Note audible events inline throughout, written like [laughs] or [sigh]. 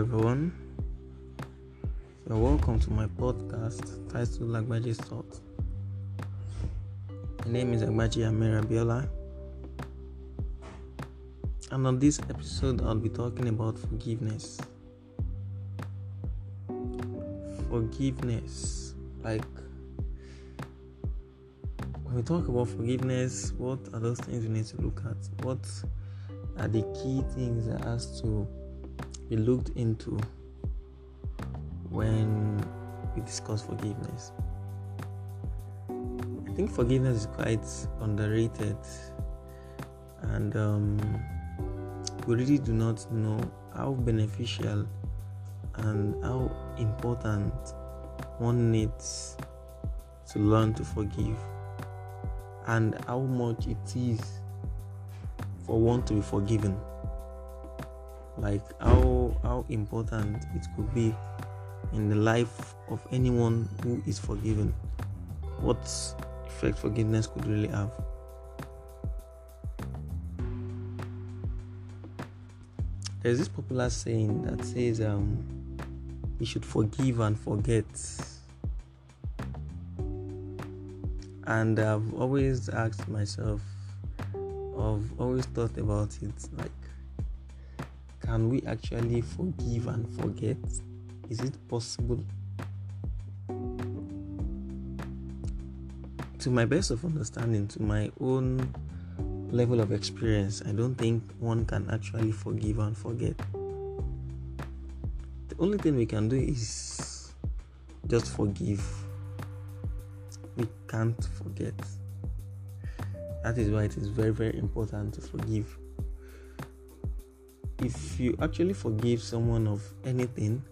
everyone. You're welcome to my podcast titled Agbaji's Thoughts. My name is Agbaji Amir. And on this episode, I'll be talking about forgiveness. Forgiveness. Like, when we talk about forgiveness, what are those things we need to look at? What are the key things that has to be looked into when we discuss forgiveness. I think forgiveness is quite underrated, and um, we really do not know how beneficial and how important one needs to learn to forgive, and how much it is for one to be forgiven like how how important it could be in the life of anyone who is forgiven. What effect forgiveness could really have. There's this popular saying that says um, we should forgive and forget. And i've always asked myself i've always thought about it like can we actually forgive and forget? Is it possible? To my best of understanding, to my own level of experience, I don't think one can actually forgive and forget. The only thing we can do is just forgive. We can't forget. That is why it is very, very important to forgive if you actually forgive someone of anything,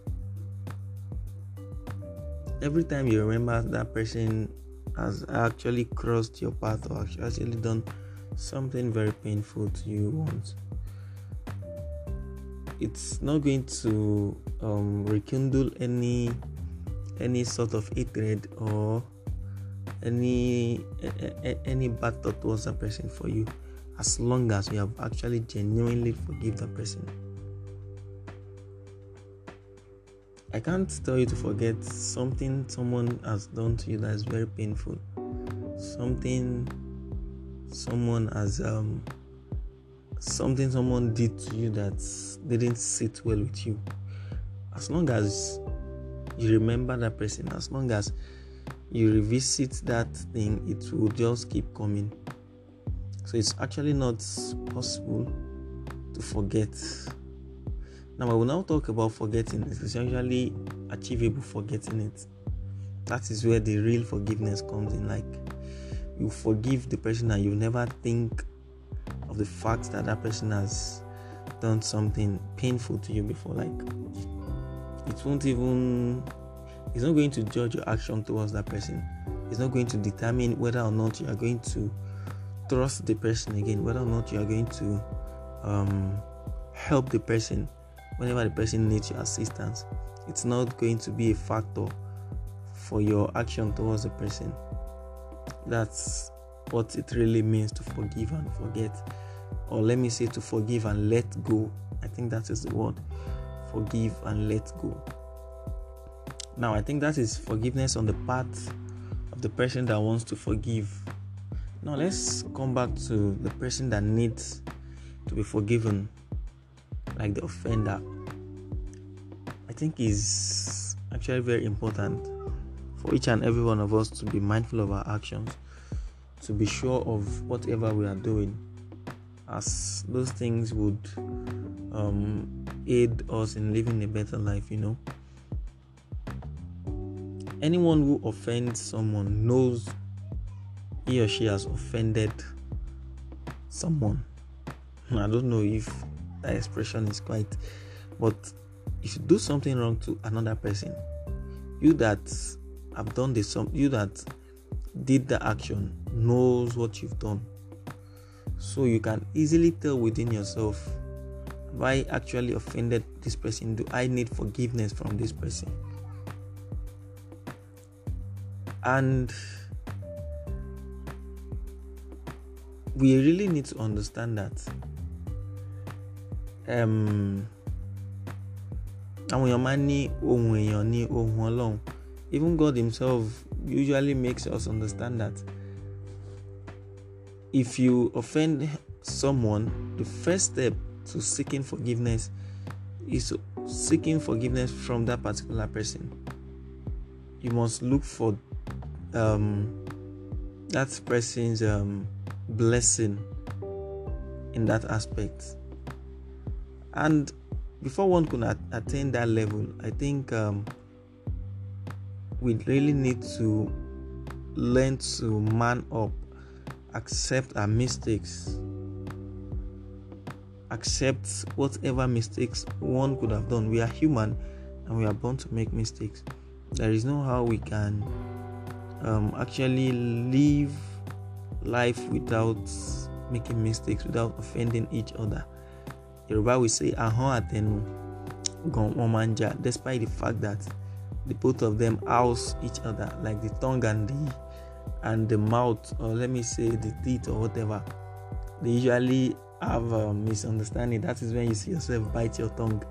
every time you remember that person has actually crossed your path or actually done something very painful to you once, it's not going to um, rekindle any any sort of hatred or any any bad thought towards that person for you as long as you have actually genuinely forgive the person. I can't tell you to forget something someone has done to you that is very painful. Something someone has um something someone did to you that didn't sit well with you. As long as you remember that person, as long as you revisit that thing, it will just keep coming. So it's actually not possible to forget. Now I will now talk about forgetting. It's essentially achievable forgetting it. That is where the real forgiveness comes in. Like you forgive the person and you never think of the fact that that person has done something painful to you before. Like it won't even it's not going to judge your action towards that person. It's not going to determine whether or not you are going to trust the person again, whether or not you are going to um, help the person whenever the person needs your assistance. It's not going to be a factor for your action towards the person. That's what it really means to forgive and forget. Or let me say to forgive and let go. I think that is the word. Forgive and let go. Now, I think that is forgiveness on the part of the person that wants to forgive now let's come back to the person that needs to be forgiven, like the offender. I think is actually very important for each and every one of us to be mindful of our actions, to be sure of whatever we are doing, as those things would um, aid us in living a better life, you know. Anyone who offends someone knows he or she has offended someone. Hmm, I don't know if that expression is quite, but if you do something wrong to another person, you that have done this, you that did the action knows what you've done. So you can easily tell within yourself, have I actually offended this person? Do I need forgiveness from this person? And we really need to understand that um, àwọn èèyàn máa even God himself usually makes us understand that if you offend someone the first step to seeking forgiveness is seeking forgiveness from that particular person. You must look for um, that person's um, blessing in that aspect. And before one could attain that level, I think um, we really need to learn to man up, accept our mistakes, accept whatever mistakes one could have done. We are human and we are born to make mistakes. There is no how we can um, actually live life without making mistakes, without offending each other. Yoruba will say, Ahon atenu manja, despite the fact that the both of them house each other, like the tongue and the and the mouth, or let me say the teeth or whatever. They usually have a misunderstanding. That is when you see yourself bite your tongue,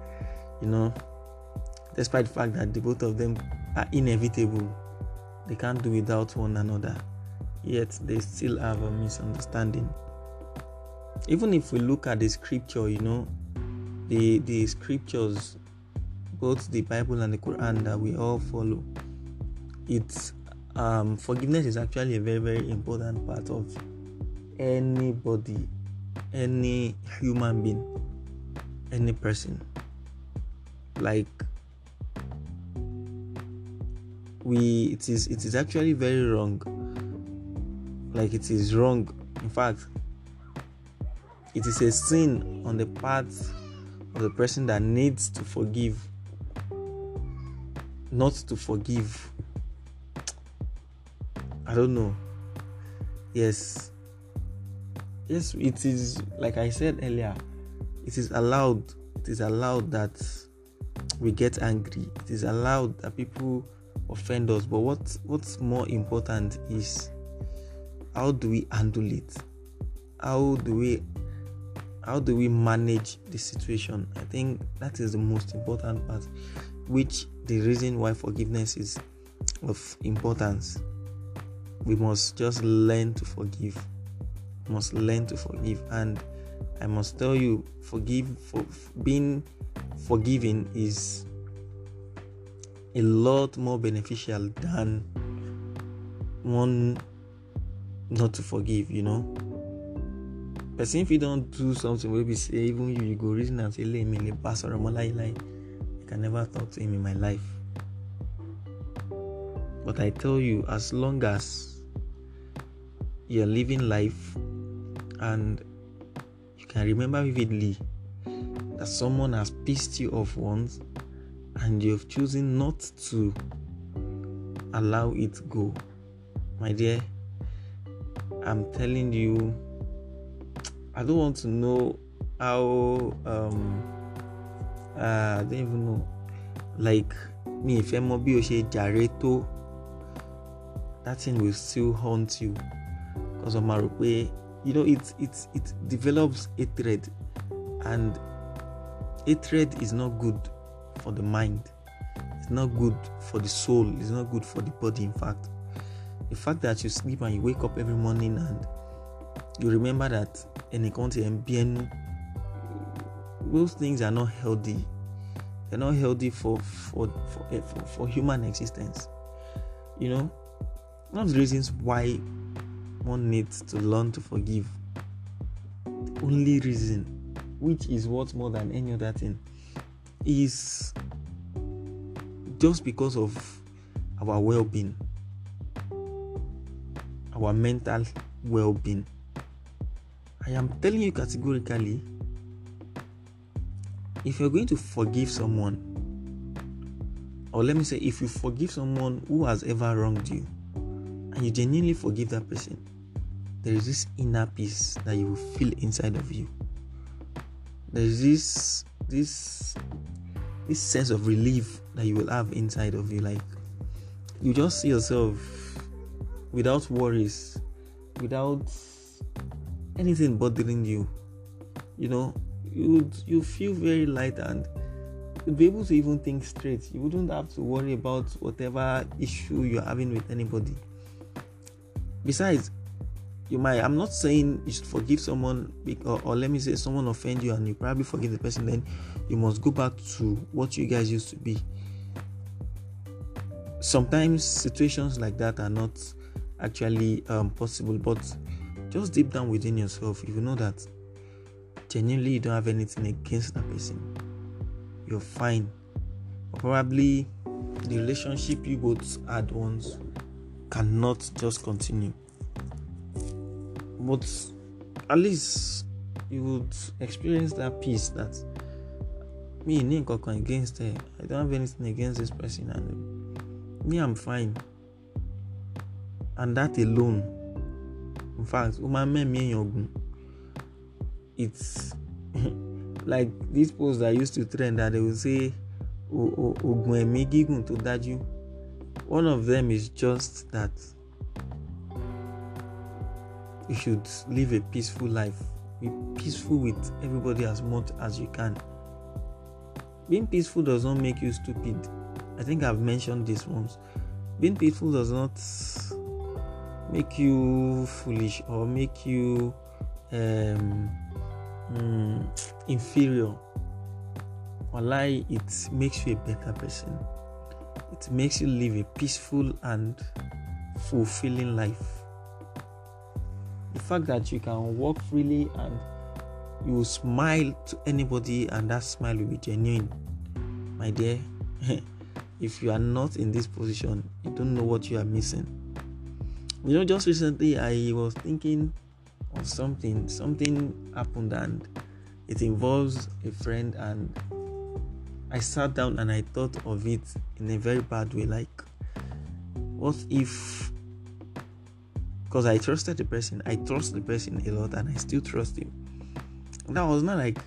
you know, despite the fact that the both of them are inevitable they can't do without one another, yet they still have a misunderstanding. Even if we look at the scripture, you know, the the scriptures, both the Bible and the Quran that we all follow, it's um, forgiveness is actually a very very important part of anybody, any human being, any person. Like we it is it is actually very wrong like it is wrong. In fact it is a sin on the part of the person that needs to forgive not to forgive. I don't know. Yes. Yes it is like i said earlier it is allowed it is allowed that we get angry. It is allowed that people offend us. But what what's more important is how do we handle it? How do we how do we manage the situation? I think that is the most important part which the reason why forgiveness is of importance. We must just learn to forgive. We must learn to forgive. And i must tell you forgive for being forgiving is a lot more beneficial than one not to forgive, you know. But if you don't do something maybe say even you, you go reason and say, let me pass or I can never talk to him in my life. But I tell you, as long as you're living life and you can remember vividly that someone has pissed you off once and you've chosen not to allow it go, my dear, I'm telling you, I don't want to know how um uh, I don't even know like me if I'm bí o ṣe jàre that thing will still haunt you because of my way you know it it it develops hatred and hatred is not good for the mind. It's not good for the soul. It's not good for the body. In fact, the fact that you sleep and you wake up every morning and you remember that any and those things are not healthy. They're not healthy for for for, eh, for, for human existence. You know, one of the reasons why one needs to learn to forgive. The only reason, which is what more than any other thing, is just because of our well being, our mental well being. I am telling you categorically if you're going to forgive someone, or let me say, if you forgive someone who has ever wronged you, and you genuinely forgive that person, there is this inner peace that you will feel inside of you. There is this this this sense of relief that you will have inside of you like you just see yourself without worries without anything bothering you you know you you feel very light and you'd be able to even think straight. You wouldn't have to worry about whatever issue you're having with anybody. Besides, you might i'm not saying you should forgive someone or, or, let me say someone offend you and you probably forgive the person then you must go back to what you guys used to be sometimes situations like that are not actually um, possible but just deep down within yourself if you know that genuinely you don't have anything against that person you're fine. Probably the relationship you both had once cannot just continue. But at least you would experience that peace that me against her. I don't have anything against this person and me i'm fine and that alone in fact it's [laughs] like these posts that used to trend that they will say one of them is just that you should live a peaceful life. Be peaceful with everybody as much as you can. Being peaceful does not make you stupid. I think I've mentioned this once. Being peaceful does not make you foolish or make you um, mm, inferior. Or lie, it makes you a better person. It makes you live a peaceful and fulfilling life the fact that you can walk freely and you smile to anybody and that smile will be genuine my dear [laughs] if you are not in this position you don't know what you are missing you know just recently i was thinking of something something happened and it involves a friend and i sat down and i thought of it in a very bad way like what if because I trusted the person. I trust the person a lot and I still trust him. That was not like,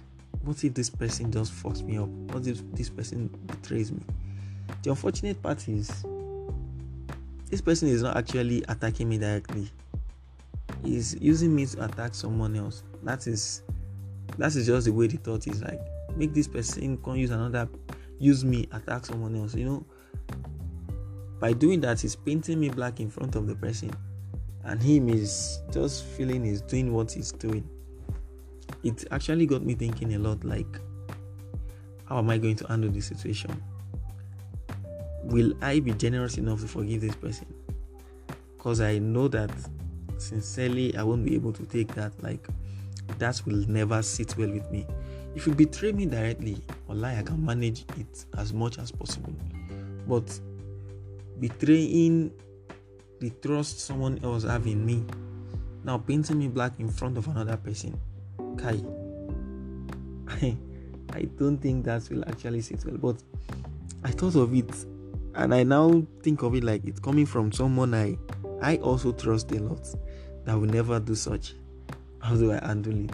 what if this person just fucks me up? What if this person betrays me? The unfortunate part is, this person is not actually attacking me directly. He's using me to attack someone else. That is, that is just the way the thought is like. Make this person come use another, use me attack someone else. You know, by doing that, he's painting me black in front of the person and him is just feeling he's doing what he's doing it actually got me thinking a lot like how am i going to handle this situation will i be generous enough to forgive this person because i know that sincerely i won't be able to take that like that will never sit well with me if you betray me directly or lie i can manage it as much as possible but betraying the trust someone else have in me. Now painting me black in front of another person. Kai. I, [laughs] I don't think that will actually sit well. But I thought of it and I now think of it like it's coming from someone I I also trust a lot that will never do such. How do I handle it?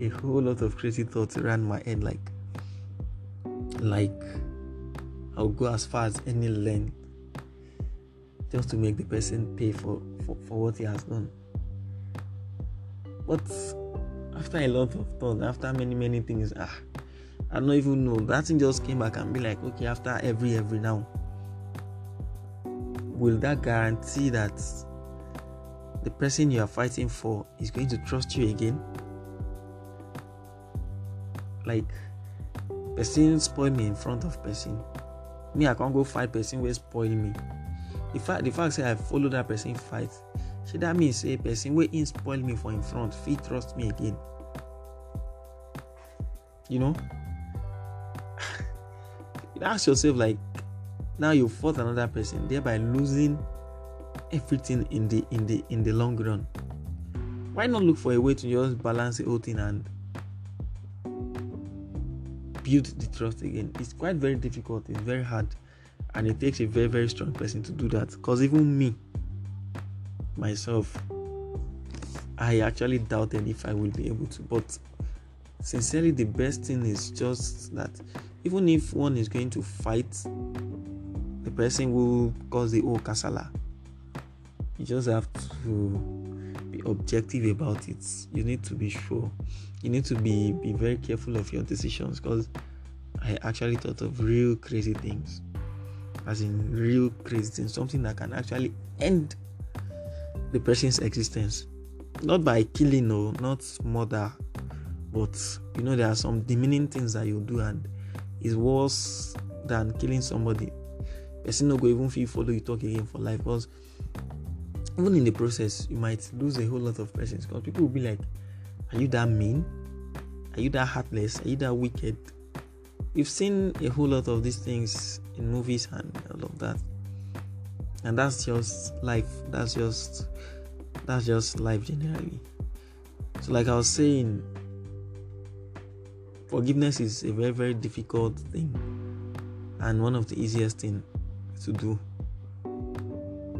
A whole lot of crazy thoughts ran my head like like I'll go as far as any length just to make the person pay for, for, for what he has done. But after a lot of thought, after many, many things, ah, I don't even know. That thing just came back and be like, okay, after every, every now, will that guarantee that the person you are fighting for is going to trust you again? Like, person spoil me in front of person. Me, I can't go fight person will spoil me the fact the fact say i follow that person fight shey that mean say person wey him spoil me for in front fit trust me again you know you ask yourself like now you fought another person thereby losing everything in the in the in the long run. Why not look for a way to just balance the whole thing and build the trust again? It's quite very difficult it's very hard and it takes a very very strong person to do that. Because even me myself i actually doubted if i will be able to but sincerely the best thing is just that even if one is going to fight the person will cause the whole kasala you just have to be objective about it you need to be sure you need to be be very careful of your decisions because I actually thought of real crazy things. As in real crazy things, something that can actually end the person's existence. Not by killing or not murder, but you know there are some demeaning things that you do and it's worse than killing somebody. Person no go even feel follow you talk again for life because even in the process you might lose a whole lot of persons because people will be like, Are you that mean? Are you that heartless? Are you that wicked? We've seen a whole lot of these things in movies and all of that. And that's just life. That's just that's just life generally. So like I was saying, forgiveness is a very, very difficult thing and one of the easiest thing to do.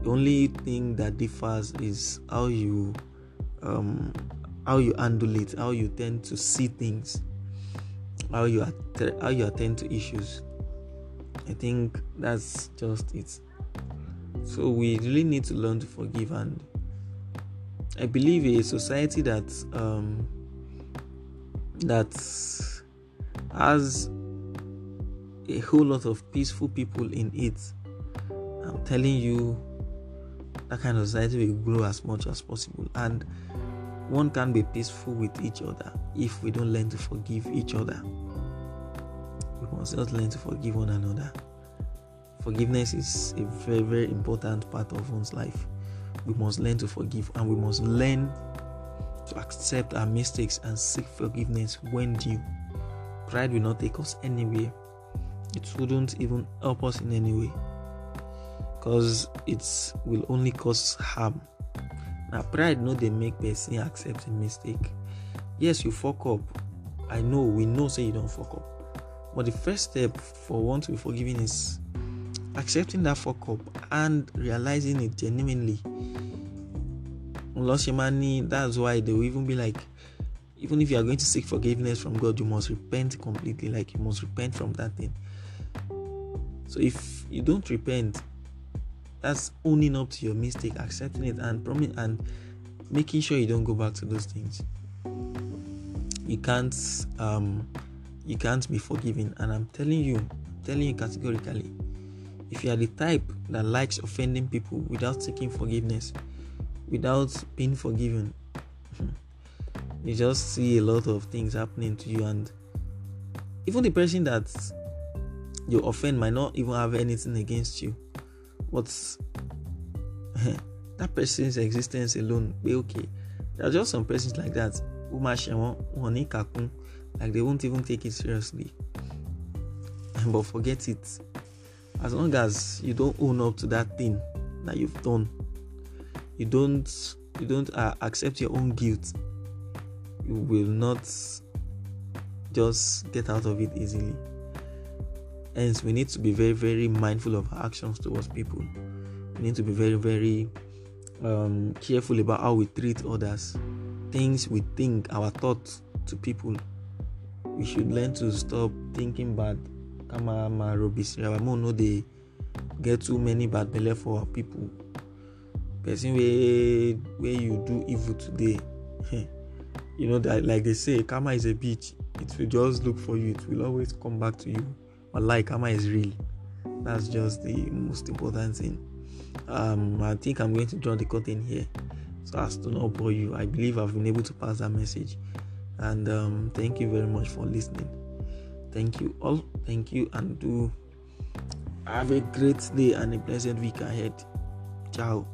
The only thing that differs is how you um, how you handle it, how you tend to see things, how you att- how you attend to issues. I think that's just it. So we really need to learn to forgive, and I believe a society that um, that has a whole lot of peaceful people in it. I'm telling you, that kind of society will grow as much as possible, and one can be peaceful with each other if we don't learn to forgive each other. We must just learn to forgive one another. Forgiveness is a very, very important part of one's life. We must learn to forgive and we must learn to accept our mistakes and seek forgiveness when due. Pride will not take us anywhere. It wouldn't even help us in any way. Because it will only cause harm. Now pride no they make person accept a mistake. Yes, you fuck up. I know, we know say you don't fuck up. But the first step for one to be forgiven is accepting that fuck up and realizing it genuinely. Unless your money, that's why they will even be like, even if you are going to seek forgiveness from God, you must repent completely. Like you must repent from that thing. So if you don't repent, that's owning up to your mistake, accepting it, and promise and making sure you don't go back to those things. You can't um you can't be forgiven. And I'm telling you, telling you categorically, if you are the type that likes offending people without seeking forgiveness, without being forgiven, you just see a lot of things happening to you, and even the person that you offend might not even have anything against you, but [laughs] that person's existence alone be okay. There are just some persons like that who like they won't even take it seriously. [laughs] But forget it. As long as you don't own up to that thing that you've done, you don't you don't uh, accept your own guilt, you will not just get out of it easily. Hence, we need to be very, very mindful of our actions towards people. We need to be very, very um, careful about how we treat others, things we think, our thoughts to people. We should learn to stop thinking bad. Kama ma robis, no they get too many bad belly for people. Person where where you do evil today, [laughs] you know that like they say, karma is a bitch. It will just look for you. It will always come back to you. But like karma is real. That's just the most important thing. Um, I think I'm going to draw the curtain here so as to not bore you. I believe I've been able to pass that message. And um, thank you very much for listening. Thank you all. Thank you and do have a great day and a pleasant week ahead. Ciao.